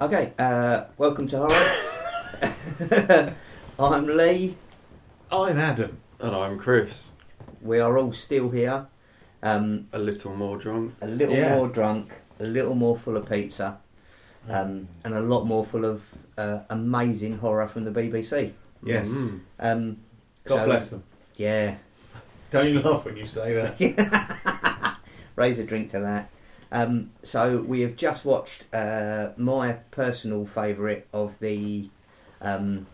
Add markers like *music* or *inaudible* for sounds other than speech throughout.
Okay, uh, welcome to Horror. *laughs* I'm Lee. I'm Adam. And I'm Chris. We are all still here. Um, A little more drunk. a little Yeah. more drunk, a little more full of pizza, um, and a lot more full of uh, amazing horror from the BBC. Yes. Mm. Um, God so- bless them. Yeah, Don't you laugh when you say that? *laughs* raise a drink to that. Um, so we have just watched uh, my personal favourite of the um,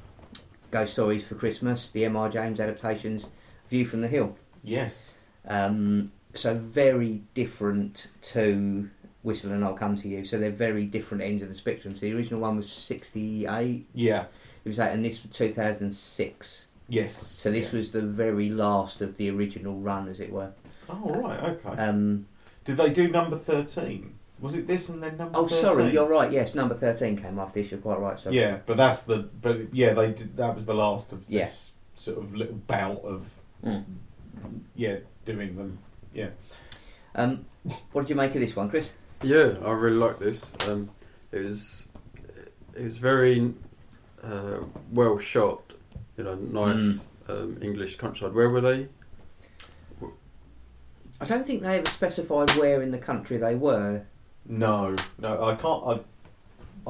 Ghost Stories for Christmas, the M.R. James adaptations, View from the Hill. yes. Um, so very different to Whistle and I'll Come to You. So they're very different ends of the spectrum. So the original one was 68, Yeah. it was that, and this was 2006. Yes. So this Yeah. was the very last of the original run, as it were. Oh right. Okay. Um, Did they do number thirteen? Was it this and then number? oh, 13? sorry, you're right. Yes, number 13 came after this. You're quite right. Sorry. Yeah, but that's the. But yeah, they did. That was the last of Yeah. this sort of little bout of Mm. yeah doing them. Yeah. Um, what did you make of this one, Chris? Yeah, I really like this. Um, it was it was very uh, well shot. You know, nice um, English countryside. Where were they? I don't think they ever specified where in the country they were. No, no, I can't. I,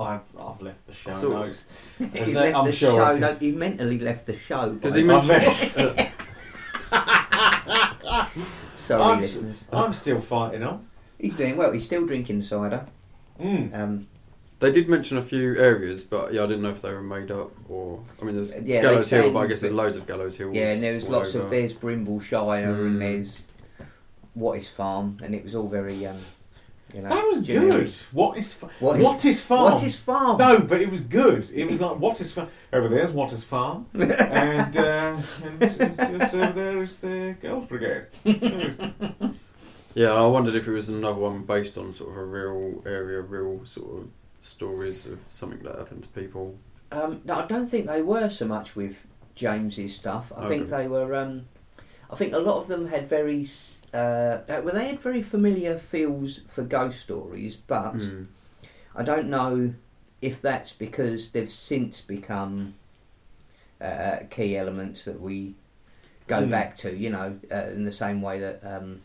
I've I've left the show So- notes. *laughs* he that- left I'm the sure I show. can- no, he mentally left the show. Because by- he I'm mentioned. *laughs* Sorry, I'm, listeners. I'm still fighting on. He's doing well. He's still drinking cider. Mm. Um, They did mention a few areas, but yeah, I didn't know if they were made up or. I mean, there's Yeah, they Gallows Hill, said- but I guess there's loads of Gallows Hills. yeah, and there was all lots over. of there's Brimble Shire and Mm. there's What is Farm, and it was all very um, you know. That was generic. good. What is fa- What what, is- is, farm? What is Farm? No, but it was good. It was like what is farm? Over there's what is farm, *laughs* and, uh, and just over there is the girls' brigade. *laughs* Yeah, I wondered if it was another one based on sort of a real area, real sort of stories of something that happened to people. Um, no, I don't think they were so much with James's stuff. I think they were. Um, I think a lot of them had very. s- Uh, uh, well, they had very familiar feels for ghost stories, but Mm. I don't know if that's because they've since become uh, key elements that we go Mm. back to. You know, uh, in the same way that um,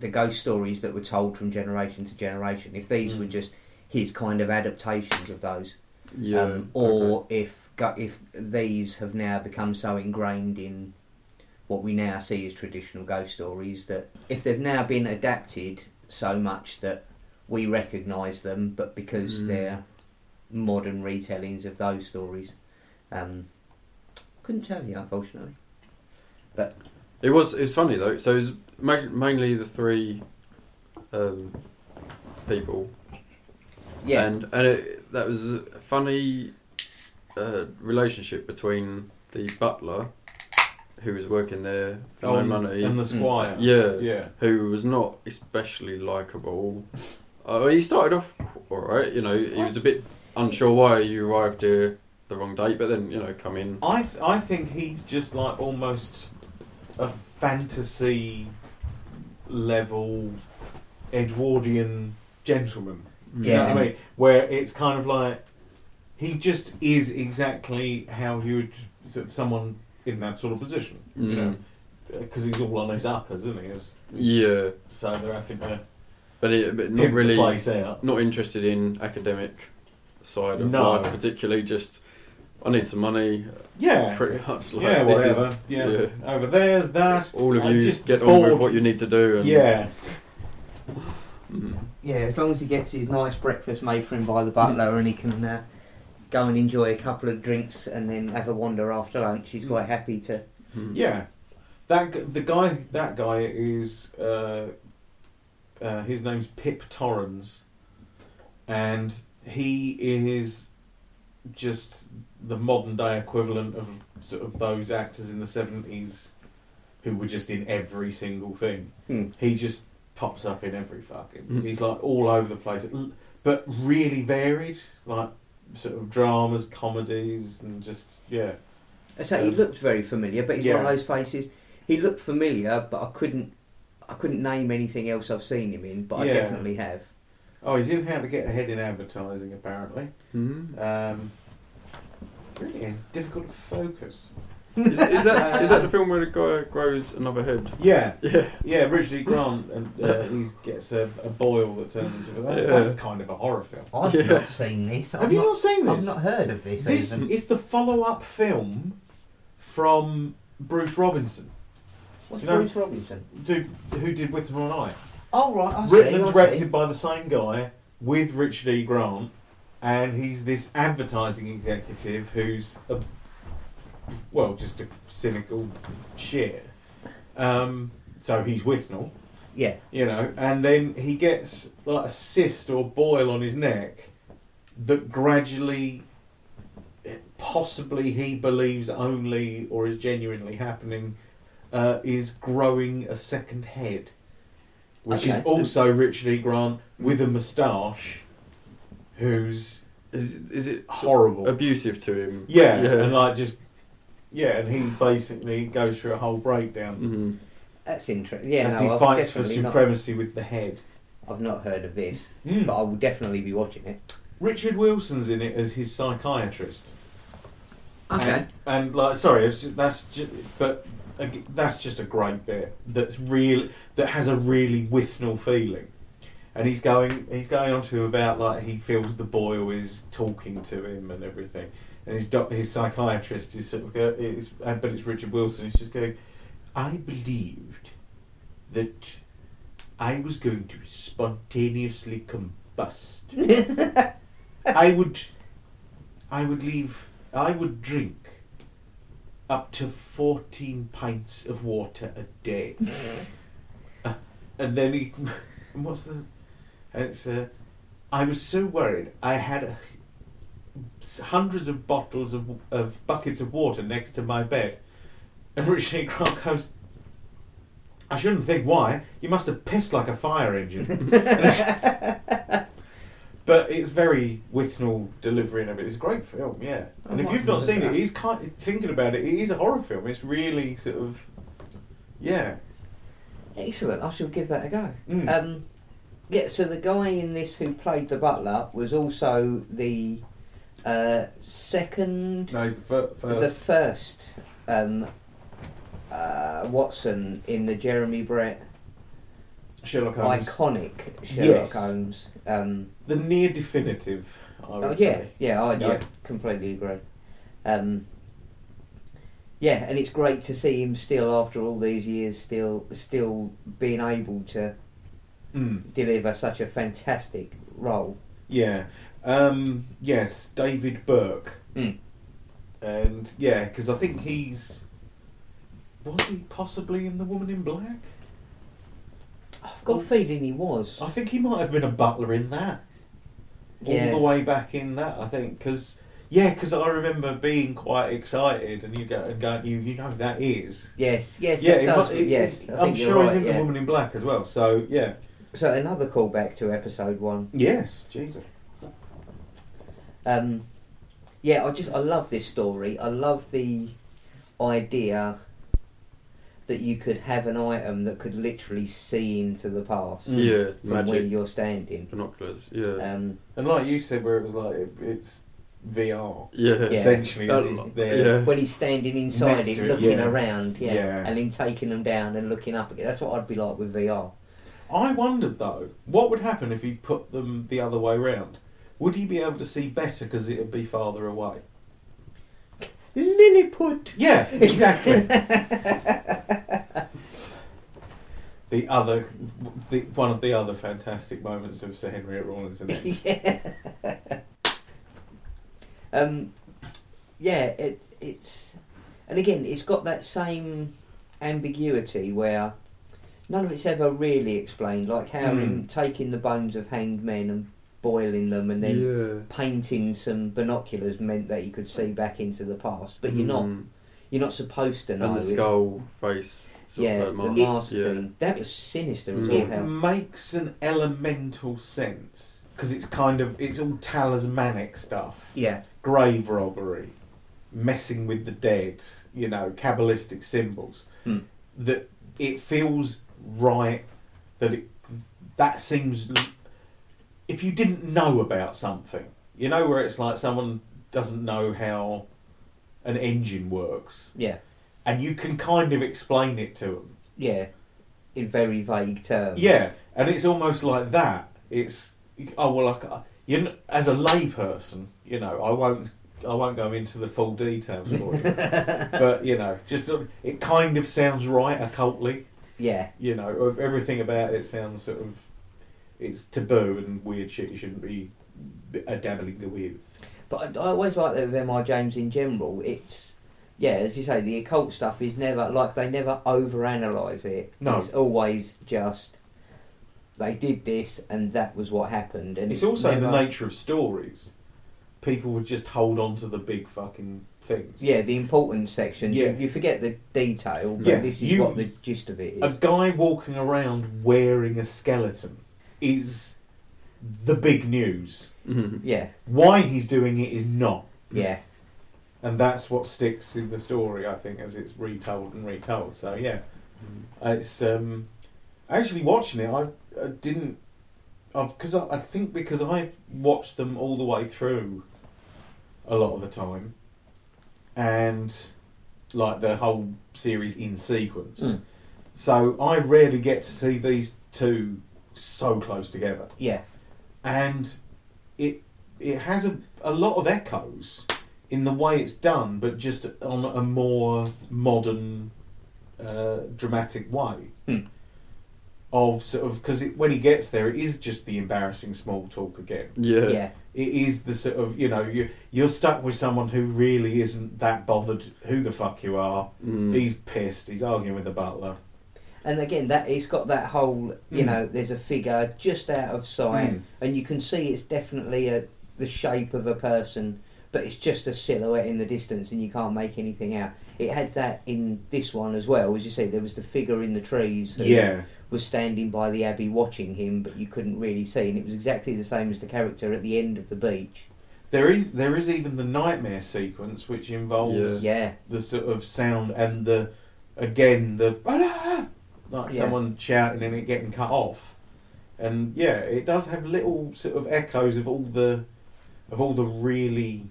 the ghost stories that were told from generation to generation. If these Mm. were just his kind of adaptations of those Yeah. um, or if if these have now become so ingrained in what we now see as traditional ghost stories that if they've now been adapted so much that we recognise them, but because Mm. they're modern retellings of those stories, um, couldn't tell you unfortunately. But it was. It was funny though. So it was ma- mainly the three um, people, Yeah, and and it, that was a funny uh, relationship between the butler, who was working there for Oh, no money, and the squire. yeah, yeah. who was not especially likable. Uh, he started off all right. You know, he was a bit unsure why you arrived here the wrong date, but then you know, come in. I th- I think he's just like almost a fantasy level Edwardian gentleman. Do you know Yeah. what I mean? Where it's kind of like he just is exactly how you would sort of someone in that sort of position. You Mm. know, because he's all on his uppers, isn't he? As- Yeah, So they're having to but, it, but not pimp the really. place out. not interested in academic side of No. life particularly just I need some money Yeah. pretty much like yeah, this whatever. is yeah. Over there's that. all of I'm you just get on bored. with what you need to do and Yeah. Mm. yeah. As long as he gets his nice breakfast made for him by the butler and he can uh, go and enjoy a couple of drinks and then have a wander after lunch, he's quite happy to. Mm. Yeah, that g- the guy. That guy is. Uh, uh, his name's Pip Torrens, and he is just the modern day equivalent of sort of those actors in the seventies who were just in every single thing. Hmm. He just pops up in every fucking. Mm. He's like all over the place, but really varied, like sort of dramas, comedies, and just yeah. So he Um, looked very familiar, but he's one of those faces. He looked familiar, but I couldn't, I couldn't name anything else I've seen him in. But I definitely have. Oh, he's in How to Get Ahead in Advertising, apparently. Mhm. Um, really, it's difficult to focus. Is, is that *laughs* is that the film where the guy grows another head? Yeah, *laughs* Yeah. yeah. Richard E. Grant and uh, he gets a, a boil that turns into that, Yeah. That's kind of a horror film. I've Yeah. not seen this. Have I've you not, not seen this? I've not heard of this. This even. is the follow-up film from Bruce Robinson, What's you know- Bruce Robinson? dude who did Withnail and I. Oh right, I Written see, and I directed see. by the same guy with Richard E. Grant, and he's this advertising executive who's a well, just a cynical shit. Um, so he's Withnail, Yeah, you know, and then he gets like a cyst or boil on his neck that gradually, possibly he believes only or is genuinely happening, uh, is growing a second head, which is Okay. also Richard E. Grant with a moustache, who's Is is it sort horrible. of abusive to him? yeah, Yeah. and like just yeah, and he basically goes through a whole breakdown Mhm. that's interesting. Yeah, as no, he I've fights for definitely not- supremacy with the head. I've not heard of this, Mm. but I will definitely be watching it. Richard Wilson's in it as his psychiatrist. Okay. And, and like, sorry, it's just, that's just, but ag- that's just a great bit. That's real. That has a really Withnail feeling. And he's going, he's going on to him about like he feels the boil is talking to him and everything. And his doc, his psychiatrist is sort of go, is, uh, but it's Richard Wilson. He's just going, I believed that I was going to spontaneously combust. I would, I would leave. I would drink up to fourteen pints of water a day, *laughs* Uh, and then he. *laughs* What's the? And it's. Uh, I was so worried. I had a, hundreds of bottles of of buckets of water next to my bed, and Richard. Grant goes. I shouldn't think why. You must have pissed like a fire engine. *laughs* *laughs* But it's very Withnail delivery and everything. It's a great film, yeah. And I if you've not seen at it, that. he's kind thinking about it. It is a horror film. It's really sort of, yeah. Excellent. I shall give that a go. Mm. Um, yeah. So the guy in this who played the butler was also the uh, second, no, he's the fir- the first. first um, uh, Watson in the Jeremy Brett Sherlock Holmes, iconic Sherlock Yes. Holmes. Um, the near definitive. I would oh, yeah, say. yeah, I, I Yeah. completely agree. Um, yeah, and it's great to see him still after all these years, still still being able to Mm. deliver such a fantastic role. Yeah. Um, yes, David Burke. Mm. And yeah, because I think he's was he possibly in The Woman in Black? I've got a feeling he was. I think he might have been a butler in that. Yeah. All the way back in that, I think, because yeah, because I remember being quite excited, and you go and going, you you know who that is. Yes, yes, yeah, it it does. mu- it- yes, it- I I'm think you're sure he's in yeah. The Woman in Black as well. So yeah, So another callback to episode one. yes, Jesus. Um, yeah, I just I love this story. I love the idea that you could have an item that could literally see into the past Mm. Yeah, from where you're standing. binoculars. Yeah, Um, And like you said, where it was like it, it's VR yeah, Yeah. essentially, as he's there. yeah. when he's standing inside Next it, it, looking yeah. around, yeah, Yeah. and then taking them down and looking up again. That's what I'd be like with VR. I wondered though, what would happen if he put them the other way round? Would he be able to see better because it would be farther away? Lilliput. Yeah, *laughs* exactly. *laughs* the other, the, one of the other fantastic moments of Sir Henry at Rawlinson. *laughs* yeah. um, yeah, it, it's, and again, it's got that same ambiguity where none of it's ever really explained, like how Mm. taking the bones of hanged men and boiling them and then yeah. painting some binoculars meant that you could see back into the past, but you're not, Mm. you're not supposed to know. And the It's- skull face. Sort yeah, of the like mask yeah. thing. That was sinister as Mm. all It hell. makes an elemental sense because it's kind of it's all talismanic stuff, Yeah, grave robbery, messing with the dead, you know, kabbalistic symbols. Hmm. That it feels right. That it that seems l- if you didn't know about something, you know, where it's like someone doesn't know how an engine works, Yeah, and you can kind of explain it to them. yeah, in very vague terms. Yeah, and it's almost like that. It's oh well, I, you know, as a layperson, you know, I won't. I won't go into the full details for you, *laughs* but you know, just uh, it kind of sounds right occultly. yeah, You know, everything about it sounds sort of it's taboo and weird shit you shouldn't be uh, dabbling with. But I, I always like that with M.R. James in general. It's yeah, as you say, the occult stuff is never like they never overanalyze it. No. it's always just they did this and that was what happened. And It's also the nature of stories. People would just hold on to the big fucking things. Yeah, the important sections. Yeah. You, you forget the detail, but Yeah, this is you- what the gist of it is. A guy walking around wearing a skeleton is the big news. Mhm. yeah, Why he's doing it is not. yeah, And that's what sticks in the story, I think, as it's retold and retold. So, yeah. It's um, actually watching it. I, I didn't, I because I, I think because I've watched them all the way through, a lot of the time, and like the whole series in sequence. Mm. So I rarely get to see these two so close together, yeah, and it it has a, a lot of echoes in the way it's done, but just on a more modern, uh, dramatic way. Hmm. Of sort of because when he gets there, it is just the embarrassing small talk again. Yeah. yeah, It is the sort of you know you you're stuck with someone who really isn't that bothered who the fuck you are. Mm. He's pissed. He's arguing with the butler. And again, that it's got that whole, you Mm. know, there's a figure just out of sight, Mm. and you can see it's definitely a the shape of a person, but it's just a silhouette in the distance, and you can't make anything out. It had that in this one as well, as you say. There was the figure in the trees who Yeah, was standing by the abbey watching him, but you couldn't really see, and it was exactly the same as the character at the end of the beach. there is there is even the nightmare sequence which involves Yeah, the sort of sound and the again the like Yeah. someone shouting and it getting cut off and yeah it does have little sort of echoes of all the of all the really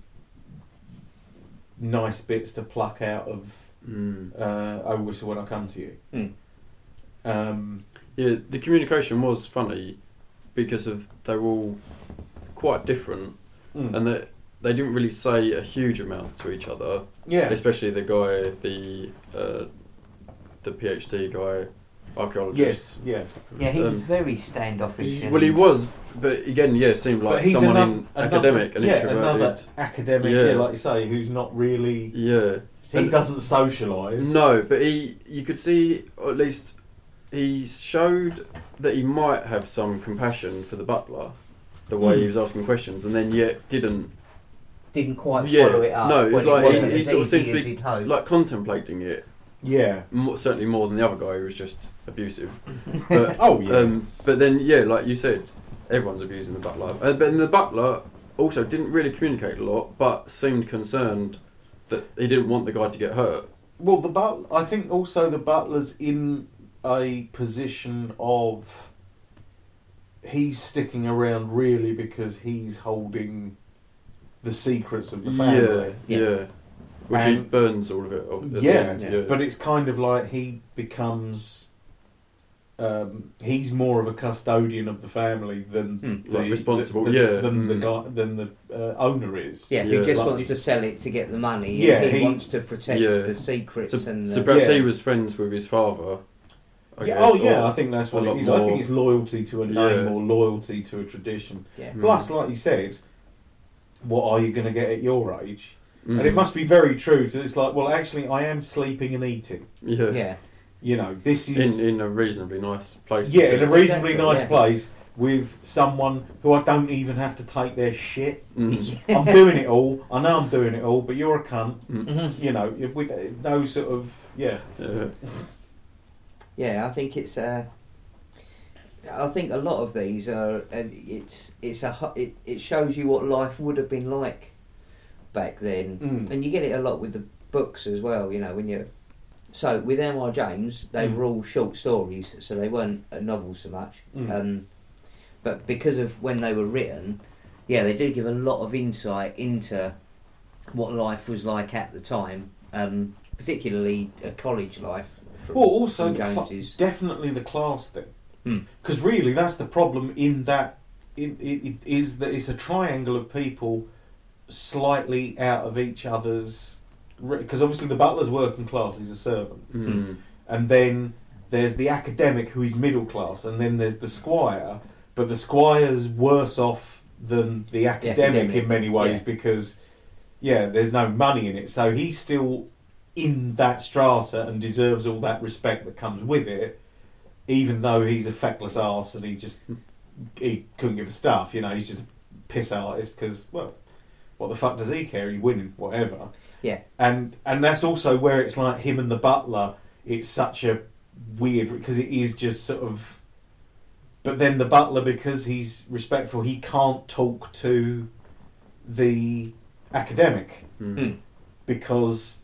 nice bits to pluck out of Mm. uh, oh whistle when I come to you Hmm. um, Yeah, the communication was funny because of they were all quite different, mm. and that they didn't really say a huge amount to each other. yeah Especially the guy, the uh, the PhD guy, yes archaeologist. yeah yeah, he was Um, very standoffish. He- well, he was, but again, yeah, seemed like he's someone another- in another- academic and yeah, introverted. another academic Yeah. yeah. like you say who's not really Yeah, he And- doesn't socialise no, but he, you could see, or at least he showed that he might have some compassion for the butler, the way Hmm. he was asking questions, and then yet didn't didn't quite Yeah, follow it up. no, it was like wasn't he- he sort of easy seemed to be like contemplating it. Yeah More, certainly more than the other guy who was just abusive. *laughs* But oh yeah um, but then yeah, like you said, everyone's abusing the butler. Uh, but then the butler also didn't really communicate a lot, but seemed concerned that he didn't want the guy to get hurt. Well, the but I think also the butler's in a position of he's sticking around really because he's holding the secrets of the family. Yeah, Yeah. yeah. Which he burns all of it. off at the Yeah, end, yeah. But it's kind of like he becomes. Um, he's more of a custodian of the family than Hmm. the, Like responsible, the- yeah, than the mm. guy than the uh, owner is. Yeah, Yeah. he just Like- wants to sell it to get the money. Yeah, he, he- wants to protect Yeah. the secrets So, and so the, perhaps Yeah. he was friends with his father. I yeah, guess, oh yeah, I think that's what a it lot is. I think it's loyalty to a name Yeah. or loyalty to a tradition. yeah. Mm. Plus, like you said, what are you going to get at your age? Mm. And it must be very true. So it's like, well, actually, I am sleeping and eating. yeah. yeah, You know, this is In in a reasonably nice place. yeah, in a reasonably Exactly, nice yeah. place with someone who I don't even have to take their shit. Mm. *laughs* I'm doing it all. I know I'm doing it all, but you're a cunt. Mm. Mhm. You know, with no sort of yeah. Yeah. yeah. I think it's. Uh, I think a lot of these are. Uh, it's it's a hu- it, it shows you what life would have been like back then, Mm. and you get it a lot with the books as well. You know when you. So with M.R. James, they Mm. were all short stories, so they weren't a novel so much. Mm. Um, but because of when they were written, yeah, they do give a lot of insight into what life was like at the time, um, particularly a college life. from- Well, also cla- definitely the class thing, Hmm. because really that's the problem in that it, it, it is that it's a triangle of people slightly out of each other's. Because obviously the butler's working class, he's a servant, Mm. and then there's the academic who is middle class, and then there's the squire, but the squire's worse off than the academic, academic, in many ways yeah. because yeah, there's no money in it, so he's still in that strata and deserves all that respect that comes with it, even though he's a feckless arse and he just he couldn't give a stuff. You know, he's just a piss artist because well, what the fuck does he care? He's winning, whatever. Yeah. and and that's also where it's like him and the butler. It's such a weird because it is just sort of. But then the butler, because he's respectful, he can't talk to the academic Mm. Because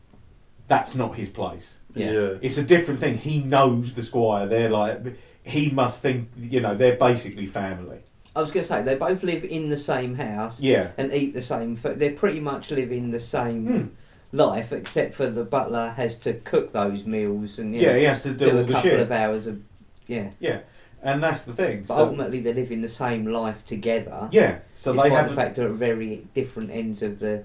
that's not his place. Yeah. Yeah. It's a different thing. He knows the squire. They're like he must think you know they're basically family. I was going to say they both live in the same house Yeah. and eat the same food. They're pretty much living the same Hmm. life, except for the butler has to cook those meals and you Yeah, know, he has to do, do a the couple shit. of hours of yeah. Yeah, and that's the thing. But So, ultimately, they're living the same life together. yeah, so they have the fact they're at very different ends of the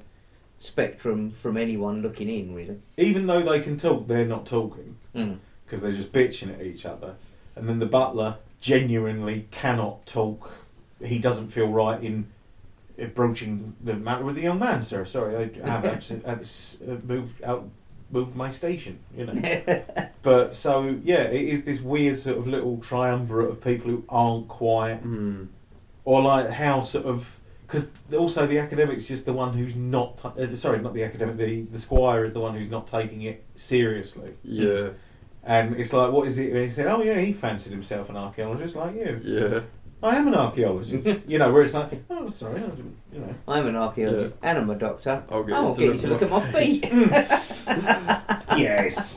spectrum from anyone looking in, really. even though they can talk, they're not talking Mm. because they're just bitching at each other. And then the butler genuinely cannot talk. He doesn't feel right in broaching the matter with the young man, sir. Sorry, I have *laughs* abs- abs- uh, moved out, moved my station. You know. *laughs* But so yeah, it is this weird sort of little triumvirate of people who aren't quite, Mm. or like how sort of because also the academic's just the one who's not. ta- Uh, sorry, not the academic. The the squire is the one who's not taking it seriously. Yeah. And it's like, what is it? And he said, oh yeah, he fancied himself an archaeologist like you. Yeah. I am an archaeologist. *laughs* you know, where it's like, oh sorry, I didn't, you know. I'm an archaeologist and I'm a doctor. I'll get I'll you to get you look to at look at my my feet. *laughs* *laughs* yes.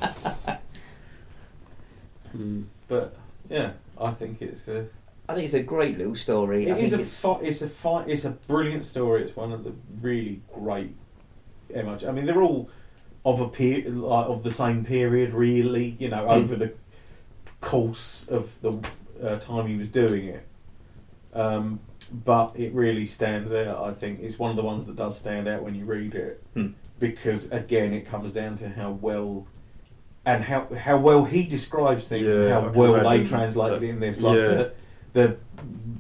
Mm. But yeah, I think it's a. I think it's a great little story. I It is a it's- fi- it's a fi- it's a brilliant story. It's one of the really great MI. I mean, they're all of a per- like, of the same period, really. You know, Mm. over the course of the uh, time he was doing it. Um, but it really stands out. I think it's one of the ones that does stand out when you read it Hmm. because again, it comes down to how well. And how how well he describes things, and how well they imagine translated that- it in this, like yeah. the,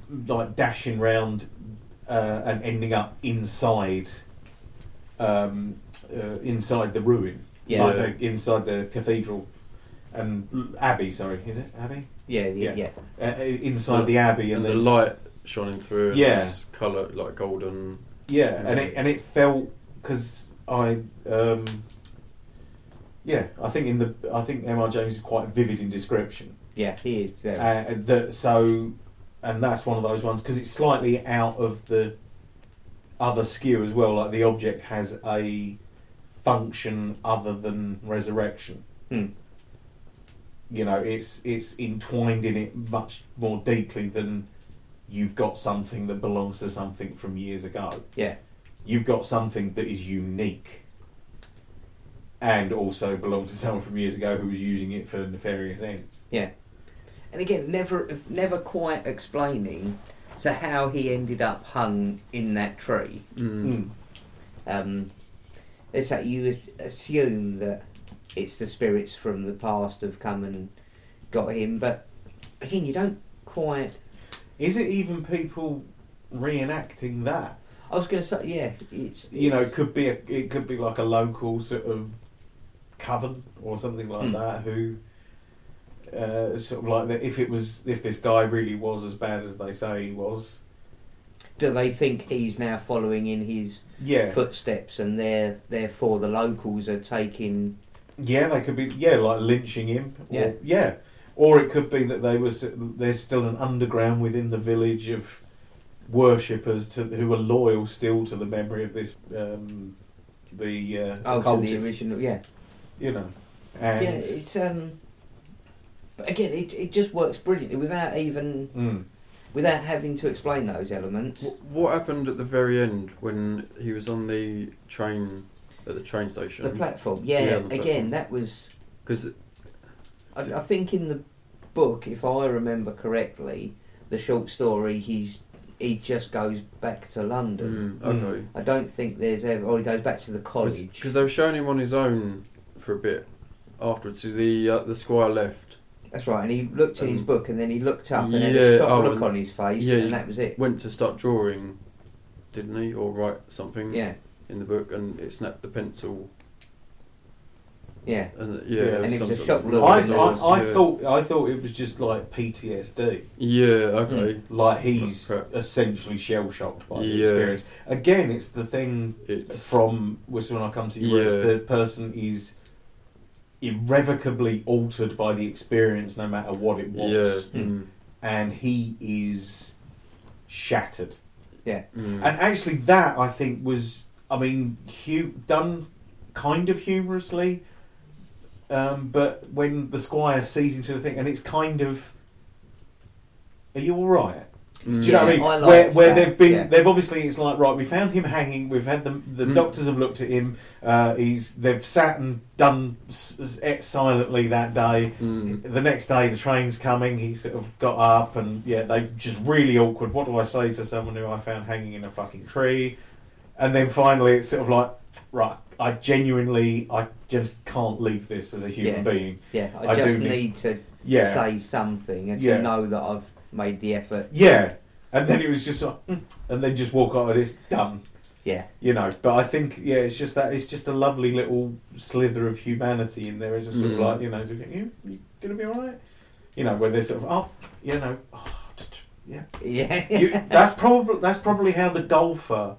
the like dashing round uh, and ending up inside um, uh, inside the ruin, Yeah. like Yeah. the, inside the cathedral and abbey. Sorry, is it abbey? yeah, yeah, Yeah. yeah. Uh, inside the abbey, and, And the light shining through. And Yeah. This colour like golden. yeah, and it and it felt because I. Um, yeah, I think in the I think M.R. James is quite vivid in description. Yeah, he is. Very. Uh, that so, and that's one of those ones because it's slightly out of the other skew as well. Like the object has a function other than resurrection. Hmm. You know, it's it's entwined in it much more deeply than you've got something that belongs to something from years ago. Yeah. You've got something that is unique. And also belonged to someone from years ago who was using it for nefarious ends. Yeah. And again, never, never quite explaining to how he ended up hung in that tree. Mm. Um, it's that you assume that it's the spirits from the past have come and got him, but again, you don't quite. Is it even people reenacting that? I was going to say, yeah, it's You know, it could be a, it could be like a local sort of coven or something like Hmm. that. Who uh, sort of like that. If it was, if this guy really was as bad as they say he was, do they think he's now following in his yeah, footsteps, and they're, therefore the locals are taking? yeah, they could be, yeah, like lynching him. Or, Yeah. yeah, or it could be that they was there's still an underground within the village of worshippers to who are loyal still to the memory of this um, the uh, Oh, to the original, yeah. you know. And yeah, it's um. But again, it it just works brilliantly without even mm, without having to explain those elements. Wh- What happened at the very end when he was on the train at the train station? The platform, yeah. Yeah, the again, that was. Because I, I think in the book, if I remember correctly, the short story, he's he just goes back to London. mm, okay, I don't think there's ever, or he goes back to the college. because they were showing him on his own for a bit afterwards. So the uh, the squire left, That's right, and he looked in his Um, book, and then he looked up, and had yeah, a shocked oh, look and- on his face, yeah, and that was it. went to start drawing, didn't he, or write something Yeah, in the book, and it snapped the pencil. Yeah. And yeah, Yeah. And it some was a sort shock look. I, as I. I yeah. thought I thought it was just like PTSD, Yeah, okay. like he's Perhaps. essentially shell shocked by the Yeah. experience. Again, it's the thing It's from which when I come to you, where it's Yeah. the person is irrevocably altered by the experience, no matter what it was, yeah, mm, and he is shattered. mm. And actually, that I think was, I mean, hu- done kind of humorously, um, but when the squire sees him into the thing, and it's kind of, are you all right? Do you know what I Yeah, mean? I liked where where that, they've been, yeah. they've obviously it's like right. We found him hanging. We've had the the Mm. doctors have looked at him. Uh, he's they've sat and done s- s- silently that day. Mm. The next day, the train's coming. He sort of got up, and yeah, they just really awkward. What do I say to someone who I found hanging in a fucking tree? And then finally, it's sort of like, right, I genuinely, I just can't leave this as a human Yeah. being. Yeah, I, I just need- need, to Yeah, say something and Yeah. to know that I've made the effort. yeah. And then it was just like, mm, and then just walk out of this, done. Yeah, You know, but I think, yeah, it's just that, it's just a lovely little slither of humanity in there. It's just sort of Mm. like, you know, you, you gonna be alright? You know, where they're sort of, oh, you know, oh, yeah. *laughs* yeah. You, that's probably that's probably how the golfer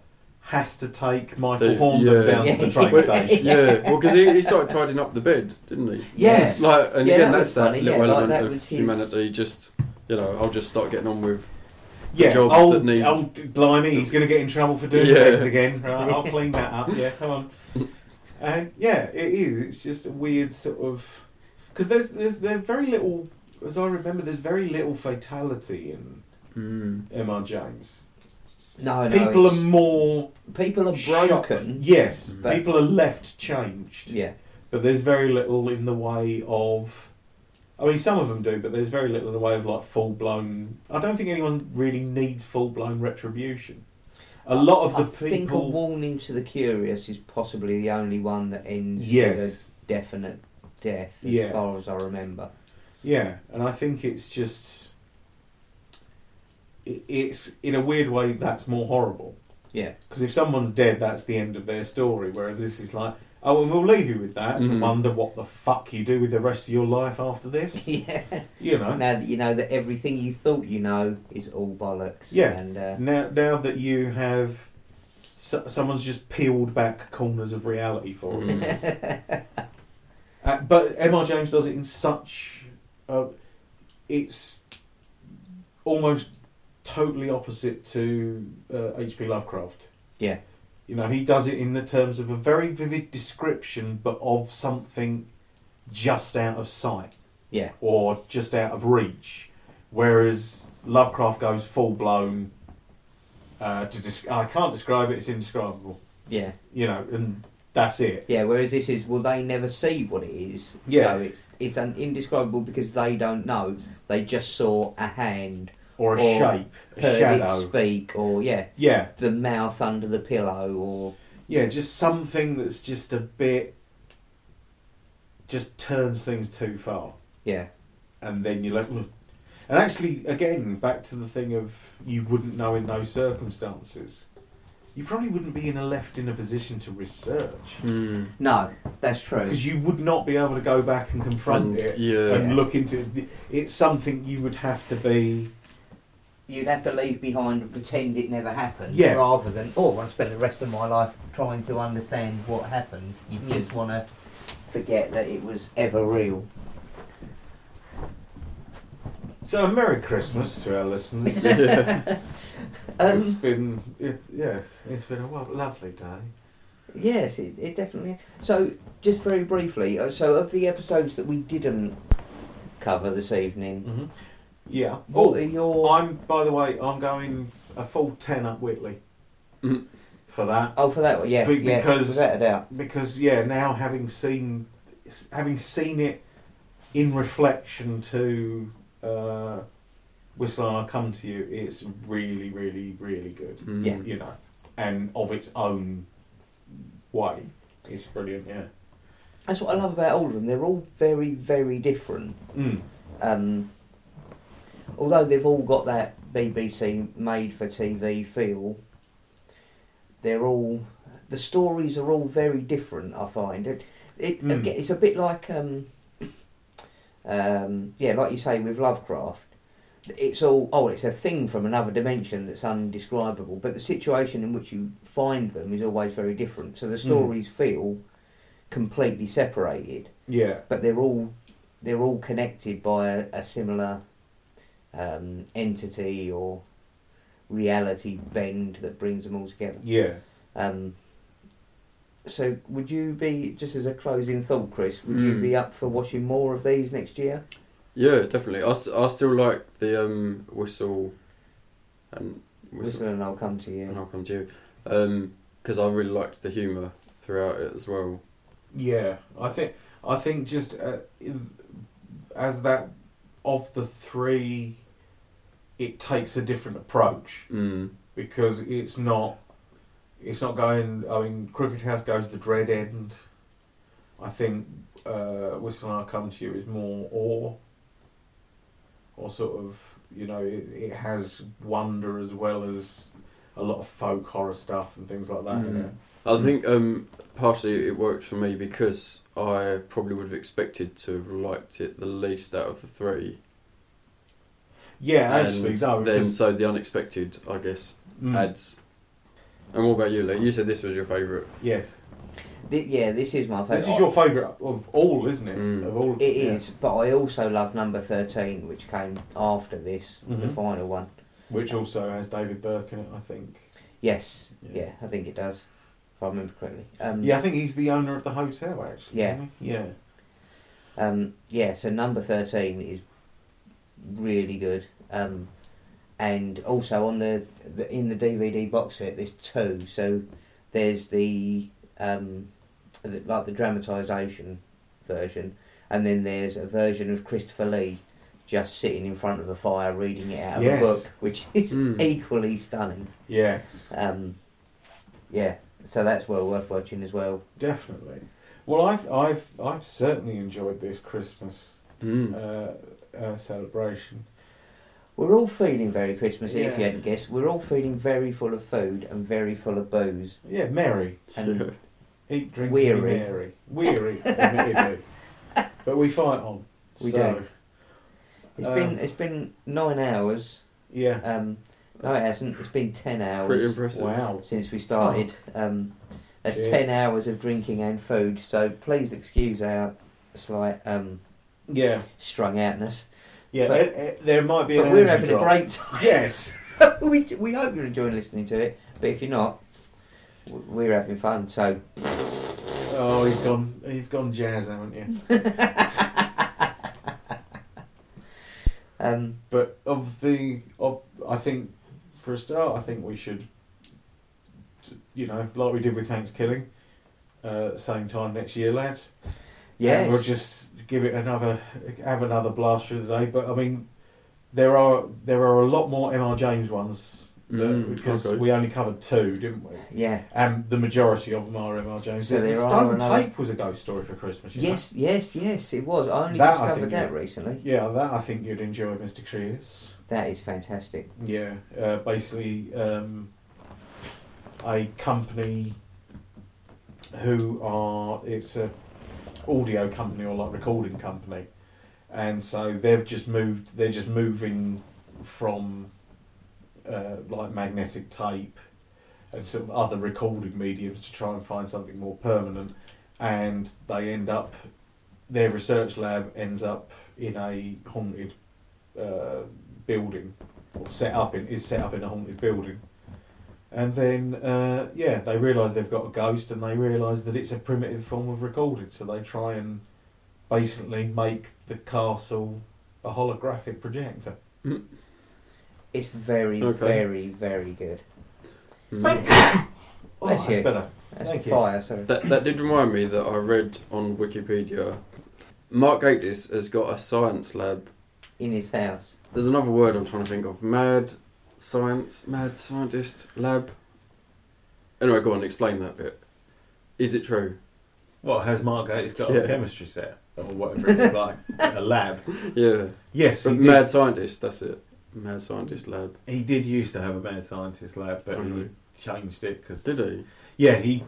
has to take Michael The- Hordern yeah. down to the train *laughs* Well, station. yeah, well, because he, he started tidying up the bed, didn't he? Yes. Like, and Yeah, again, that that's was that funny, little yeah, like, element that of was his- humanity. Just you know, I'll just start getting on with. Yeah, jobs old, that need- old blimey, he's going to get in trouble for doing Yeah. beds again. Right, I'll *laughs* clean that up. Yeah, come on. And yeah, it is. It's just a weird sort of because there's there's there's very little, as I remember, there's very little fatality in Mm. M.R. James. No, no. people are it's- more people are broken. Yes. But- people are left changed. Yeah, but there's very little in the way of. I mean, some of them do, but there's very little in the way of like full blown. I don't think anyone really needs full blown retribution. A lot of the I think a people, warning to the curious is possibly the only one that ends with yes, a definite death, as Yeah. far as I remember. yeah, and I think it's just, it's in a weird way that's more horrible Yeah, because if someone's dead, that's the end of their story. Whereas this is like, oh, and we'll leave you with that to Mhm. wonder what the fuck you do with the rest of your life after this. *laughs* yeah. You know, Now that you know that everything you thought you know is all bollocks. Yeah. and uh, Now, now that you have, so, someone's just peeled back corners of reality for you. Mm. *laughs* Uh, but M.R. James does it in such, uh, it's almost totally opposite to uh, H.P. Lovecraft. yeah, You know, he does it in the terms of a very vivid description, but of something just out of sight yeah, or just out of reach, whereas Lovecraft goes full blown. Uh, to desc- I can't describe it; it's indescribable. yeah, You know, and that's it. yeah. Whereas this is, well, they never see what it is. Yeah. So it's it's un- indescribable because they don't know. They just saw a hand, Or a Or shape, a heard shadow. speak, or yeah, Yeah, the mouth under the pillow, or yeah, just something that's just a bit, just turns things too far, yeah, and then you're like, "Ugh." and actually, again, back to the thing of you wouldn't know in those circumstances. You probably wouldn't be in a left in a position to research Mm. no, that's true. because you would not be able to go back and confront And, it yeah. and Yeah. look into it. It's something you would have to be. You'd have to leave behind and pretend it never happened, Yeah. rather than oh, I spend the rest of my life trying to understand what happened. You Mm. just want to forget that it was ever real. So, a Merry Christmas to our listeners. *laughs* yeah. Um, it's been, it, yes, it's been a lovely day. Yes, it, it definitely. So, just very briefly, uh, so of the episodes that we didn't cover this evening, Mm-hmm. Yeah. What Oh, are your? I'm. By the way, I'm going a full ten up Whitley Mhm. for that Oh, for that one, yeah, Be- yeah, because- without a doubt. because yeah, now having seen having seen it in reflection to uh, Whistle and I Come to You, it's really, really, really good. Mm. Yeah. You know, and of its own way, it's brilliant. Yeah. That's what I love about all of them. They're all very, very different. Mm. Um, although they've all got that BBC made-for-TV feel, they're all the stories are all very different. I find it. It Mm. again, it's a bit like um, *coughs* um, yeah, like you say with Lovecraft. It's all oh, it's a thing from another dimension that's undescribable. But the situation in which you find them is always very different. So the stories feel completely separated Yeah. but they're all they're all connected by a, a similar um, entity or reality bend that brings them all together. Yeah. Um, so, would you be just as a closing thought, Chris? Would you Mm. be up for watching more of these next year? Yeah, definitely. I, st- I still like the um, whistle and whistle, Whistle and I'll come to you. and you. I'll come to you because I really liked the humour throughout it as well. Yeah, I think I think just uh, as that of the three, it takes a different approach Mm. because it's not it's not going. I mean, Crooked House goes to the dread end. I think uh, Whistle and I Come to You is more awe, or sort of you know it, it has wonder as well as a lot of folk horror stuff and things like that. in Mm. it. I think um, partially it worked for me because I probably would have expected to have liked it the least out of the three. Yeah, And actually, so then so the unexpected, I guess, mm, adds. And what about you, Lee? You said this was your favourite. yes. Th- yeah, this is my favourite. This is your favourite of all, isn't it? Mm. Of all, It yeah. is, but I also love number thirteen, which came after this, the Mhm. final one. Which also has David Burke in it, I think. Yes, Yeah. yeah, I think it does, if I remember correctly. Um, Yeah, I think he's the owner of the hotel, actually. Yeah. Yeah. Um, yeah, so number 13 is really good. Um, and also on the, the in the DVD box set, there's two. So there's the, um, the like the dramatisation version, and then there's a version of Christopher Lee just sitting in front of a fire reading it out of Yes. a book, which is Mm. *laughs* equally stunning. Yes. Um, yeah, so that's well worth watching as well. Definitely. Well, I've, I've, I've certainly enjoyed this Christmas Mm. uh, uh, celebration. We're all feeling very Christmassy, if you Yeah. hadn't guessed. We're all feeling very full of food and very full of booze. Yeah, merry. And Eat, drink, Weary. be merry. Weary, *laughs* admittedly. But we fight on. We so, do. it's Um, been it's been nine hours. Yeah. Um, no, it hasn't. It's been ten hours Pretty impressive. Wow. since we started. Um, that's Yeah. ten hours of drinking and food. So please excuse our slight um, Yeah. strung outness. Yeah. But- eh, eh, there might be But an we're having drop. a great time. Yes. *laughs* we we hope you're enjoying listening to it. But if you're not, we're having fun. So Oh, you've gone, you've gone jazz, haven't you? *laughs* um, But of the, of I think, for a start, I think we should, you know, like we did with Thanksgiving, uh, same time next year, lads. Yes. And we'll just give it another, have another blast through the day. But I mean, there are there are a lot more MR James ones that, Mm, because okay. we only covered two, didn't we? yeah. And the majority of them are MR James. So the there are Stone another- Tape was a ghost story for Christmas. You know? Yes, yes, yes, it was. I only That I discovered think that recently. Yeah, that I think you'd enjoy, Mr. Creus. That is fantastic. Yeah, uh, basically um, a company who are it's a audio company or like recording company, and so they've just moved. They're just moving from uh, like magnetic tape and sort of other recorded mediums to try and find something more permanent, and they end up. Their research lab ends up in a haunted uh, building or set up in is set up in a haunted building. And then, uh, yeah, they realise they've got a ghost, and they realise that it's a primitive form of recording. So they try and basically make the castle a holographic projector. Mm. It's very, Okay. very, very good. Mm. *coughs* Oh, Bless that's you. better. That's Thank a you. fire, sorry. That that did remind me that I read on Wikipedia. Mark Gatiss has got a science lab. In his house. There's another word I'm trying to think of. Mad science, mad scientist lab. Anyway, go on, explain that bit. Is it true? What has Mark Gatiss got Yeah. a chemistry set or whatever it's *laughs* like a lab? Yeah. Yes, he But did. mad scientist, that's it. Mad scientist lab. He did used to have a mad scientist lab, but he really? changed it because Did he? Yeah, he.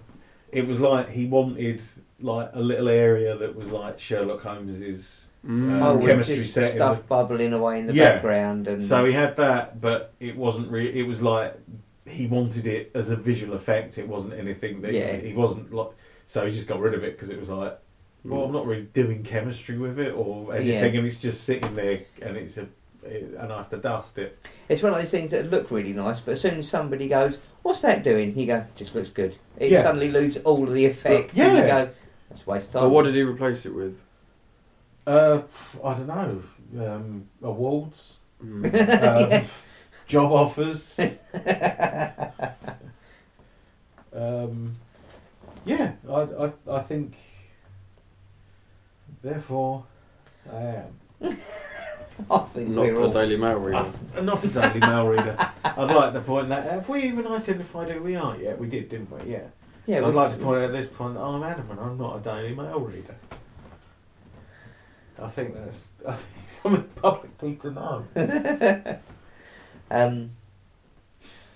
It was like he wanted like a little area that was like Sherlock Holmes's. Mm. Oh, chemistry just set in stuff bubbling away in the Yeah. background and So he had that, but it wasn't really. It was like he wanted it as a visual effect. It wasn't anything that Yeah. he, he wasn't like. So he just got rid of it because it was like, well, I'm not really doing chemistry with it or anything, Yeah. and it's just sitting there, and it's a, it, and I have to dust it. It's one of those things that look really nice, but as soon as somebody goes, "What's that doing?" you go, "Just looks good." It Yeah. suddenly loses all of the effect. Yeah. and you go, "That's a waste of time." But what did he replace it with? Uh, I don't know. Um, awards, Mm. *laughs* um, Yeah. job offers. um, yeah, I, I, I think. Therefore, I am. *laughs* I think Not we're a all. Daily Mail reader. I, not a Daily Mail reader. I'd like to point that. Have we even identified who we are yet? We did, didn't we? Yeah. yeah, I'd we- like to point out at this point that I'm Adam and I'm not a Daily Mail reader. I think that's I think *laughs* something the public need to know. um.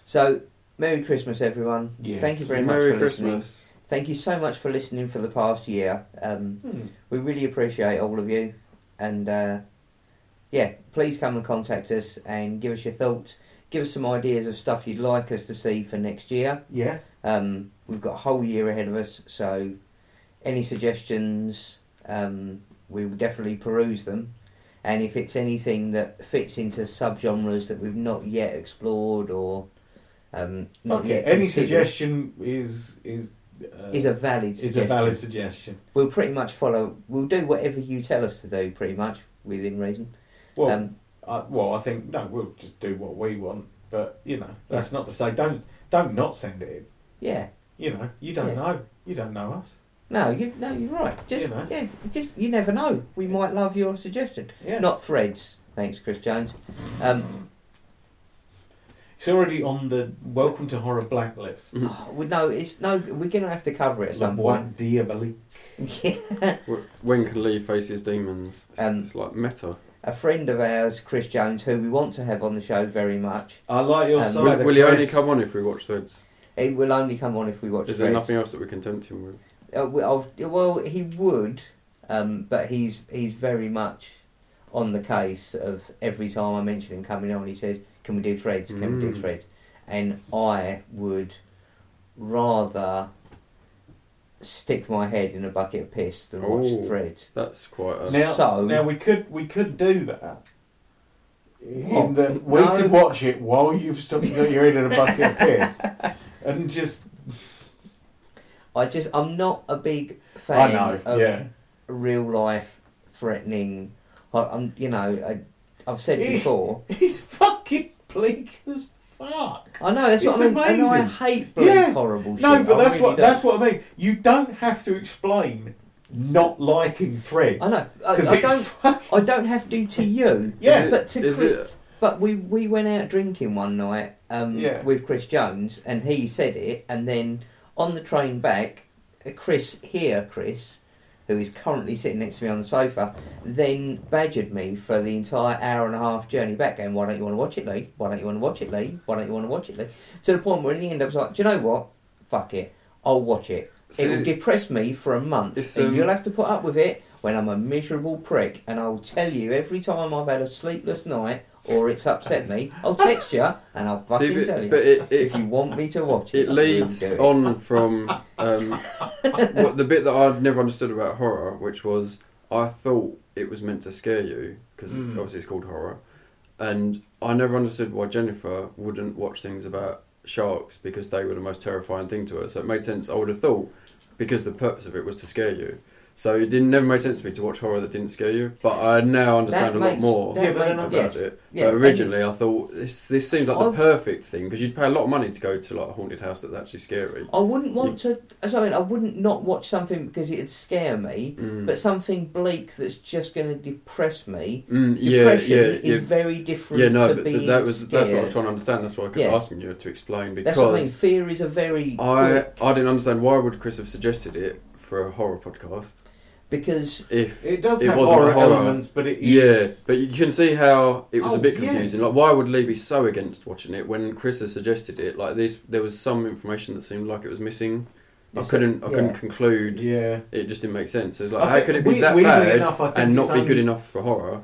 So, Merry Christmas, everyone. Yes. Thank you very much Merry for listening. Christmas. Thank you so much for listening for the past year. Um, Hmm. we really appreciate all of you, and uh, yeah, please come and contact us and give us your thoughts. Give us some ideas of stuff you'd like us to see for next year. Yeah. Um, we've got a whole year ahead of us, so any suggestions, um, we will definitely peruse them. And if it's anything that fits into subgenres that we've not yet explored or um, not Okay. yet Any suggestion is is uh, is a valid is suggestion. a valid suggestion. We'll pretty much follow. We'll do whatever you tell us to do, pretty much within reason. Well, um, I, well, I think no, we'll just do what we want. But you know, that's not to say don't don't not send it in. yeah. You know, you don't Yeah. know. You don't know us. No, you no, you're right. Just You yeah, just you never know. We might love your suggestion. Yeah. Not threads. Thanks, Chris Jones. Um, It's already on the Welcome to Horror blacklist. oh, we, no, it's no. We're gonna have to cover it at La some Boîte point. Diabolique. *laughs* Yeah. When can Lee face his demons? It's, Um, it's like meta. A friend of ours, Chris Jones, who we want to have on the show very much. I like your Um, side. Will, of will he only Chris. come on if we watch Threads? It will only come on if we watch. Threads. Is there Threads. nothing else that we can tempt him with? Uh, well, well, he would, um, but he's he's very much on the case of every time I mention him coming on, he says, "Can we do threads? Can we do Mm. threads?" And I would rather stick my head in a bucket of piss than watch Oh. threads. That's quite a. Now, So- now we could we could do that. What? In that we No. could watch it while you've stuck your head in a bucket of piss, *laughs* and just I just I'm not a big fan I know, of yeah. real life threatening. I, I'm you know I, I've said before. He's fucking bleak as fuck. I know that's It's what I mean, and I hate bleak, Yeah. horrible shit. No, but I that's really what do. that's what I mean. You don't have to explain not liking threads. I know. I, because I it's don't. fuck- I don't have to to you. *laughs* Yeah, is but it, to is Chris- it? But we we went out drinking one night um, Yeah. with Chris Jones, and he said it, and then on the train back, uh, Chris here, Chris, who is currently sitting next to me on the sofa, then badgered me for the entire hour and a half journey back, going, "Why don't you want to watch it, Lee? Why don't you want to watch it, Lee? Why don't you want to watch it, Lee?" To the point where in the end I was like, "Do you know what? Fuck it, I'll watch it. See, it will depress me for a month, and um, you'll have to put up with it." When I'm a miserable prick, and I'll tell you every time I've had a sleepless night or it's upset me, I'll *laughs* text you and I'll fucking See, but, tell you. but it, it, if you want me to watch it, it leads on from um, *laughs* what the bit that I'd never understood about horror, which was I thought it was meant to scare you because Mm. obviously it's called horror, and I never understood why Jennifer wouldn't watch things about sharks because they were the most terrifying thing to her. So it made sense. I would have thought because the purpose of it was to scare you, So it didn't never made sense to me to watch horror that didn't scare you. But I now understand That a lot more Yeah, but makes- I- about yes. it. Yeah, but originally, I thought this this seems like the I- perfect thing because you'd pay a lot of money to go to like a haunted house that's actually scary. I wouldn't want to. Sorry, I wouldn't not watch something because it'd scare me, Mm. but something bleak that's just going to depress me. Mm, yeah, Depression yeah, is yeah. very different Yeah, no, to but that was that's what I was trying to understand. That's why I kept Yeah. asking you to explain because That's what I mean. Fear is a very I quick I didn't understand why would Chris have suggested it for a horror podcast because if It does It have wasn't horror, horror. elements, but it yeah, but you can see how it was Oh, a bit yeah. confusing. Like, why would Lee be so against watching it when Chris has suggested it? Like this, there was some information that seemed like it was missing. I couldn't, I couldn't conclude. Yeah, It just didn't make sense. It was like, I how could it be we- that bad enough, and not be good enough for horror?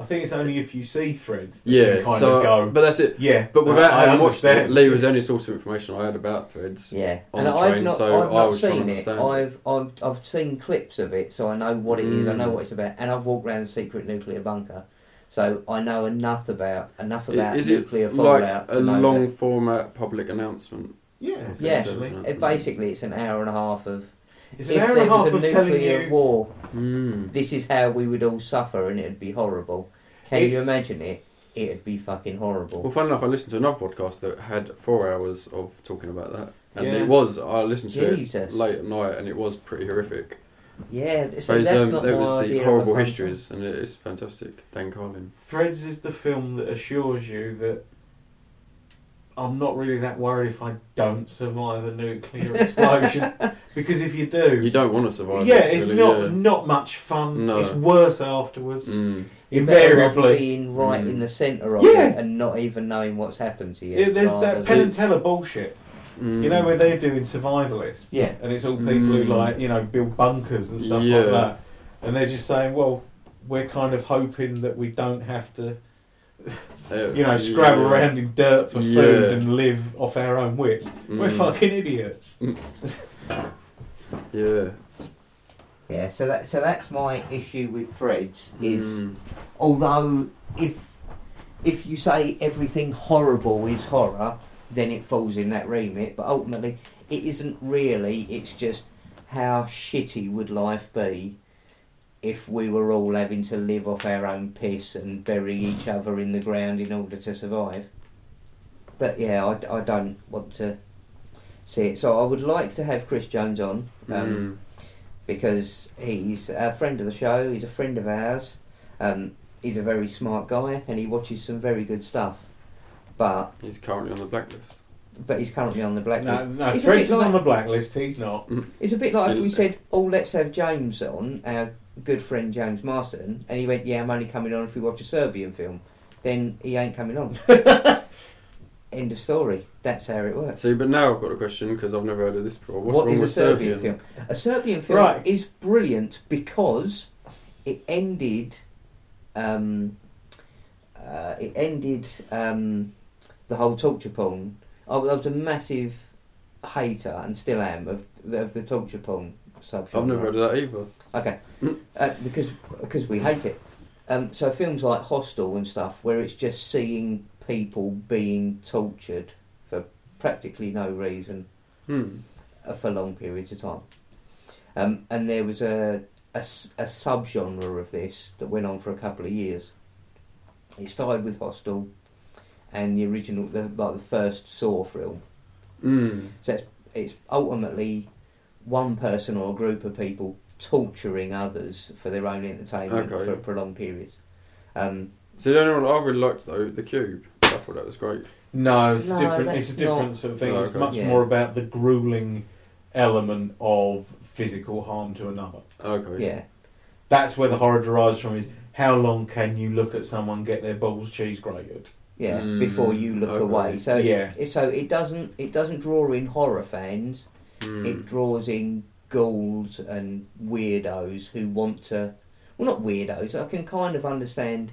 I think it's only if you see threads that Yeah, you kind so of go. but that's it. yeah, But without I having watched it, understand. Lee was the only source of information I had about Threads. yeah, on and the I've train, not, so I've I not was trying to seen it. understand it. I've, I've I've seen clips of it, so I know what it is. I know Mm. what it's about, and I've walked around the secret nuclear bunker, so I know enough about enough about Is it nuclear like fallout a know long that- format public announcement? Yeah, Yeah, essentially. it, basically, it's an hour and a half of It's an if hour there and a half was of a telling nuclear you. war, Mm. this is how we would all suffer, and it'd be horrible. Can you It's- imagine it? It'd be fucking horrible. Well, fun enough, I listened to another podcast that had four hours of talking about that, and Yeah. it was I listened to Jesus. it late at night, and it was pretty horrific. yeah, So so it's, that's um, not there my was idea the of a horrible fun histories, and it is fantastic. Dan Carlin. Threads is the film that assures you that I'm not really that worried if I don't survive a nuclear explosion, *laughs* because if you do, You don't want to survive. yeah, it, it's really, not yeah. not much fun. No. It's worse afterwards. Mm. You're Invariably, being right Mm. in the centre of Yeah. it and not even knowing what's happened to you. Yeah, there's rather that than- Penn and Teller bullshit. Mm. You know where they're doing survivalists, Yeah. and it's all people who Mm. like you know build bunkers and stuff Yeah. like that, and they're just saying, well, we're kind of hoping that we don't have to, you know, scrabble yeah. around in dirt for Yeah. food and live off our own wits. We're Mm. fucking idiots. Yeah. Yeah, so that so that's my issue with threads is Mm. although if if you say everything horrible is horror, then it falls in that remit. But ultimately, it isn't really. It's just how shitty would life be if we were all having to live off our own piss and bury each other in the ground in order to survive. But yeah, I, I don't want to see it. So I would like to have Chris Jones on. Um, Mm. because he's a friend of the show, he's a friend of ours. Um, he's a very smart guy and he watches some very good stuff. But He's currently on the blacklist. but he's currently on the blacklist. No, no, It's a Threads bit is on the blacklist. He's not. It's a bit like if we said, "Oh, let's have James on, our good friend James Marston," and he went, "Yeah, I'm only coming on if we watch a Serbian film." Then he ain't coming on. *laughs* End of story. That's how it works. See, but now I've got a question because I've never heard of this before. What's What wrong is a with Serbian, Serbian? film? A Serbian film Right. is brilliant because it ended. Um, uh, it ended um, the whole torture porn. I was I was a massive hater and still am of of the torture porn subgenre. I've never heard of that either. Okay, Mm. uh, because because we hate it. Um, so films like Hostel and stuff, where it's just seeing people being tortured for practically no reason Hmm. uh, for long periods of time. Um, and there was a, a, a subgenre of this that went on for a couple of years. It started with Hostel and the original, the, like the first Saw film. Mm. So it's, it's ultimately one person or a group of people torturing others for their own entertainment Okay. for prolonged periods. Um, See, the only one I really liked though, The Cube. I thought that was great. No, it's No, different. It's a different not- sort of thing. Oh, It's okay. much Yeah. more about the grueling element of physical harm to another. Okay. yeah, That's where the horror derives from. Is how long can you look at someone get their balls cheese grated? yeah. Mm, before you look okay. away, so it's, Yeah. it, so it doesn't it doesn't draw in horror fans. Mm. it draws in ghouls and weirdos who want to well not weirdos i can kind of understand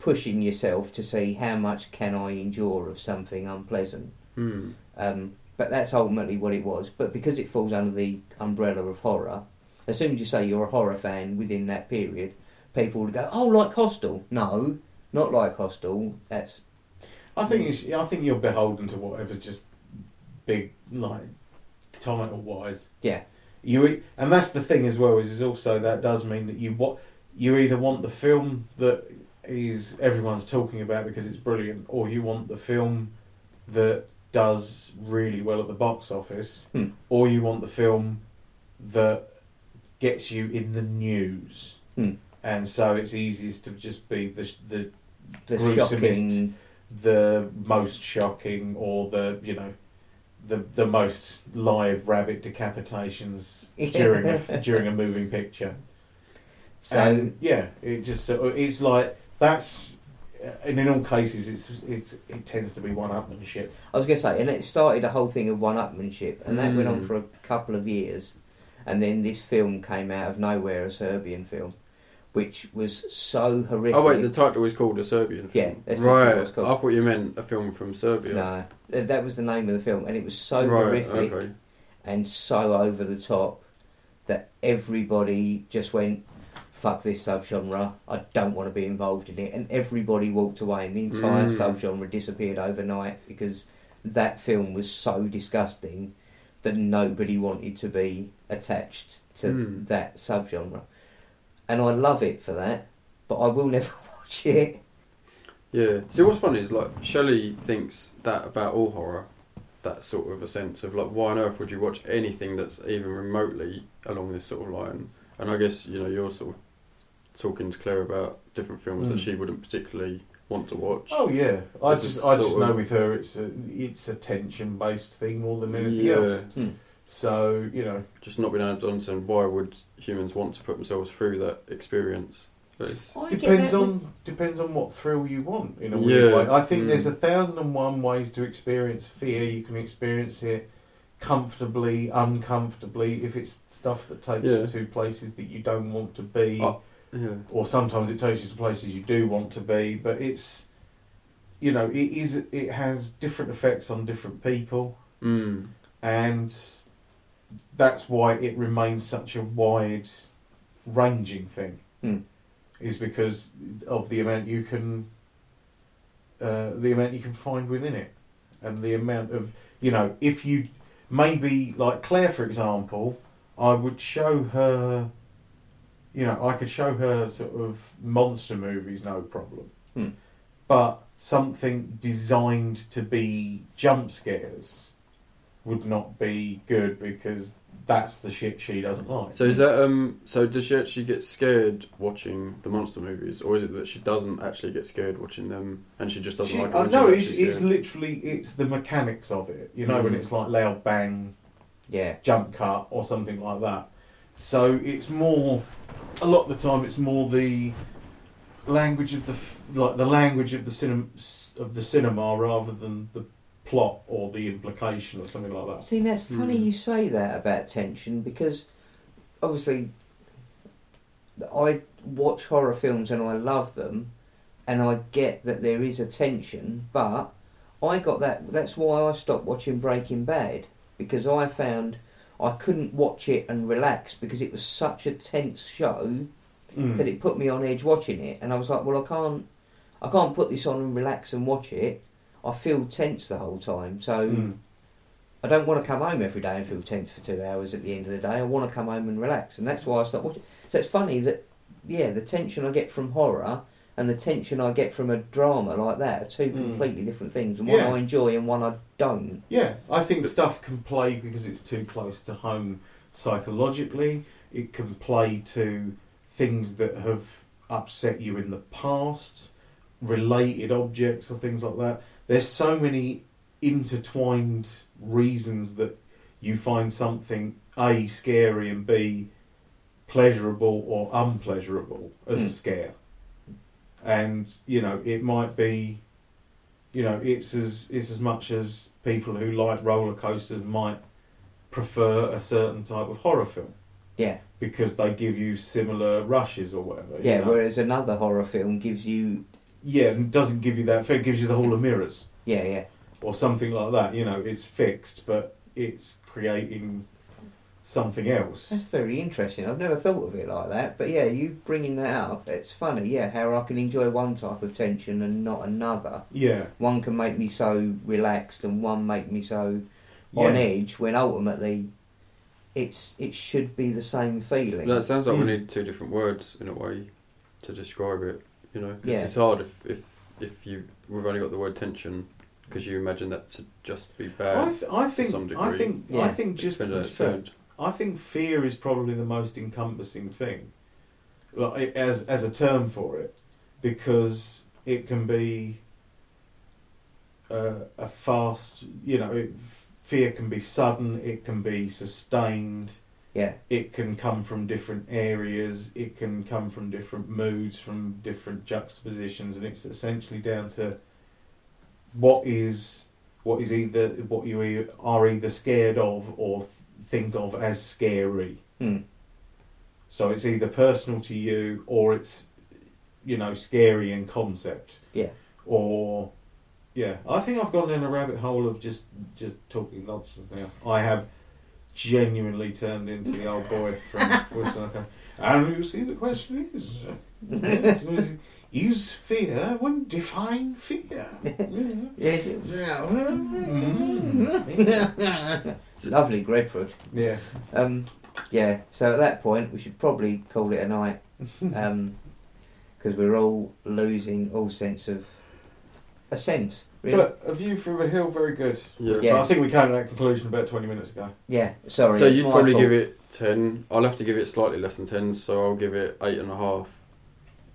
pushing yourself to see how much can i endure of something unpleasant Hmm. um, but that's ultimately what it was but because it falls under the umbrella of horror as soon as you say you're a horror fan within that period people would go oh like hostel no not like hostel that's I think it's, I think you're beholden to whatever's just big, like title wise. Yeah. You and that's the thing as well is, is also that does mean that you what you either want the film that is everyone's talking about because it's brilliant, or you want the film that does really well at the box office, Hmm. or you want the film that gets you in the news. Hmm. And so it's easiest to just be the the The gruesomest shocking. the most shocking or the you know the the most live rabbit decapitations *laughs* during a, during a moving picture. So and yeah, it just sort of- it's like that's and in all cases it's it's it tends to be one upmanship. I was going to say, and it started a whole thing of one-upmanship, and that went on Mm. for a couple of years, and then this film came out of nowhere, a Serbian film, which was so horrific. Oh wait, the title was called a Serbian Yeah, film. what right. I thought you meant a film from Serbia. no, that was the name of the film, and it was so right. horrific Okay. and so over the top that everybody just went, "Fuck this subgenre! I don't want to be involved in it," and everybody walked away, and the entire Mm. subgenre disappeared overnight because that film was so disgusting that nobody wanted to be attached to Mm. that subgenre, and I love it for that, but I will *laughs* never watch it. Yeah. See, what's funny is like Shelley thinks that about all horror. That sort of a sense of like, why on earth would you watch anything that's even remotely along this sort of line? And I guess you know you're sort of talking to Claire about different films that Mm. she wouldn't particularly want to watch. Oh yeah, I This just I just know of- with her it's a it's a tension based thing more than anything Yeah. else. Hmm. So you know Just not being able to understand why would humans want to put themselves through that experience. But it's- I depends that, on depends on what thrill you want in a weird Yeah. way. I think Mm. there's a thousand and one ways to experience fear. You can experience it comfortably, uncomfortably. If it's stuff that takes Yeah. you to places that you don't want to be, Oh. yeah. or sometimes it takes you to places you do want to be. But it's you know it is it has different effects on different people Mm. and that's why it remains such a wide ranging thing Hmm. is because of the amount you can uh, the amount you can find within it and the amount of you know if you maybe like Claire for example I would show her you know I could show her sort of monster movies no problem Hmm. but something designed to be jump scares would not be good because that's the shit she doesn't like. So is that um? So does she actually get scared watching the monster movies, or is it that she doesn't actually get scared watching them, and she just doesn't She- like? it uh, when no, it's, it's literally it's the mechanics of it. You know, when Mm. it's like loud bang, Yeah, jump cut, or something like that. So it's more. A lot of the time, it's more the language of the f- like the language of the cinema of the cinema rather than the plot or the implication or something like that. See, that's funny Hmm. you say that about tension because obviously I watch horror films and I love them, and I get that there is a tension, but I got that. That's why I stopped watching Breaking Bad because I found I couldn't watch it and relax because it was such a tense show Mm. that it put me on edge watching it, and I was like, well, I can't, I can't put this on and relax and watch it. I feel tense the whole time, so. Mm. I don't want to come home every day and feel tense for two hours at the end of the day. I want to come home and relax, and that's why I stopped watching. So it's funny that, yeah, the tension I get from horror and the tension I get from a drama like that are two Mm. completely different things, and one Yeah. I enjoy and one I don't. Yeah, I think stuff can play because it's too close to home psychologically. It can play to things that have upset you in the past, related objects or things like that. There's so many intertwined reasons that you find something A scary and B pleasurable or unpleasurable as a Mm. scare. And, you know, it might be you know, it's as it's as much as people who like roller coasters might prefer a certain type of horror film Yeah, because they give you similar rushes or whatever. you yeah. know? Whereas another horror film gives you, yeah, and doesn't give you that. It gives you the Hall of Mirrors yeah, yeah. or something like that. You know, it's fixed, but it's creating something else. That's very interesting. I've never thought of it like that, but yeah, you bringing that up, it's funny. Yeah, how I can enjoy one type of tension and not another. Yeah, One can make me so relaxed, and one make me so on yeah, edge when ultimately it's it should be the same feeling. That sounds like Mm. we need two different words in a way to describe it. You know, 'cause Yeah. it's hard if, if if you we've only got the word tension because you imagine that to just be bad I, th- I to think some degree. I think I think just Depending on to its say- sound. I think fear is probably the most encompassing thing, like, as as a term for it, because it can be uh, a fast. You know, it, fear can be sudden. It can be sustained. Yeah, It can come from different areas. It can come from different moods, from different juxtapositions, and it's essentially down to what is what is either what you are either scared of or think of as scary. Hmm. So it's either personal to you or it's you know scary in concept. Yeah. Or yeah, I think I've gone down a rabbit hole of just just talking nonsense now. I have genuinely turned into the old boy from Wilson. Okay. And you see, the question is, is fear one define fear? Yeah. yeah. Lovely grapefruit. yeah. Um, yeah. So at that point, we should probably call it a night, because we're all losing all sense of a sense. Really. But a view from a hill, very good. Yeah. Yeah. But I think we came to that conclusion about twenty minutes ago. yeah. Sorry. So it's you'd my probably fault. give it ten. I'll have to give it slightly less than ten, so I'll give it eight and a half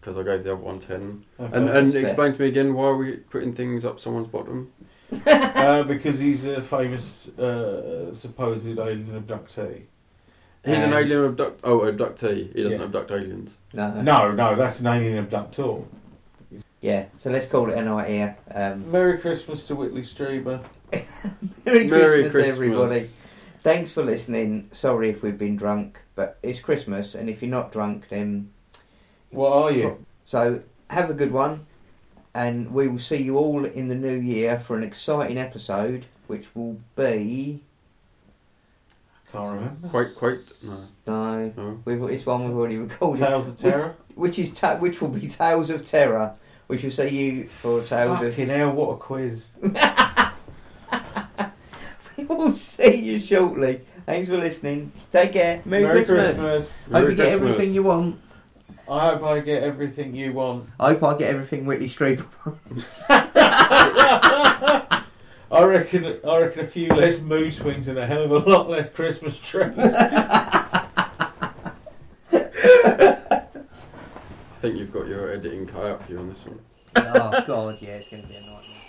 because I gave the other one ten. Okay. And and fair. explain to me again why are we putting things up someone's bottom? *laughs* uh, because he's a famous uh, supposed alien abductee. He's an And- alien abduct. Oh, abductee. He doesn't Yeah. abduct aliens. No. No, no, that's an alien abductor. Yeah. So let's call it a night here. Um, Merry Christmas to Whitley Strieber. *laughs* Merry, Merry Christmas, everybody. Thanks for listening. Sorry if we've been drunk, but it's Christmas, and if you're not drunk, then What are you? so have a good one, and we will see you all in the new year for an exciting episode, which will be I Can't remember. Quite, quite. No, no, no. we've it's one we've already recorded, Tales of Terror. which is ta- which will be Tales of Terror. We shall see you for Tales of. Fucking hell, what a quiz. *laughs* We will see you shortly. Thanks for listening. Take care. Merry, Christmas. Hope Merry you get Christmas. everything you want. I hope I get everything you want. I hope I get everything Whitley Strieber wants. *laughs* *laughs* I reckon. I reckon a few less mood swings and a hell of a lot less Christmas trees. I think you've got your editing cut out for you on this one. oh God, yeah, it's going to be a nightmare.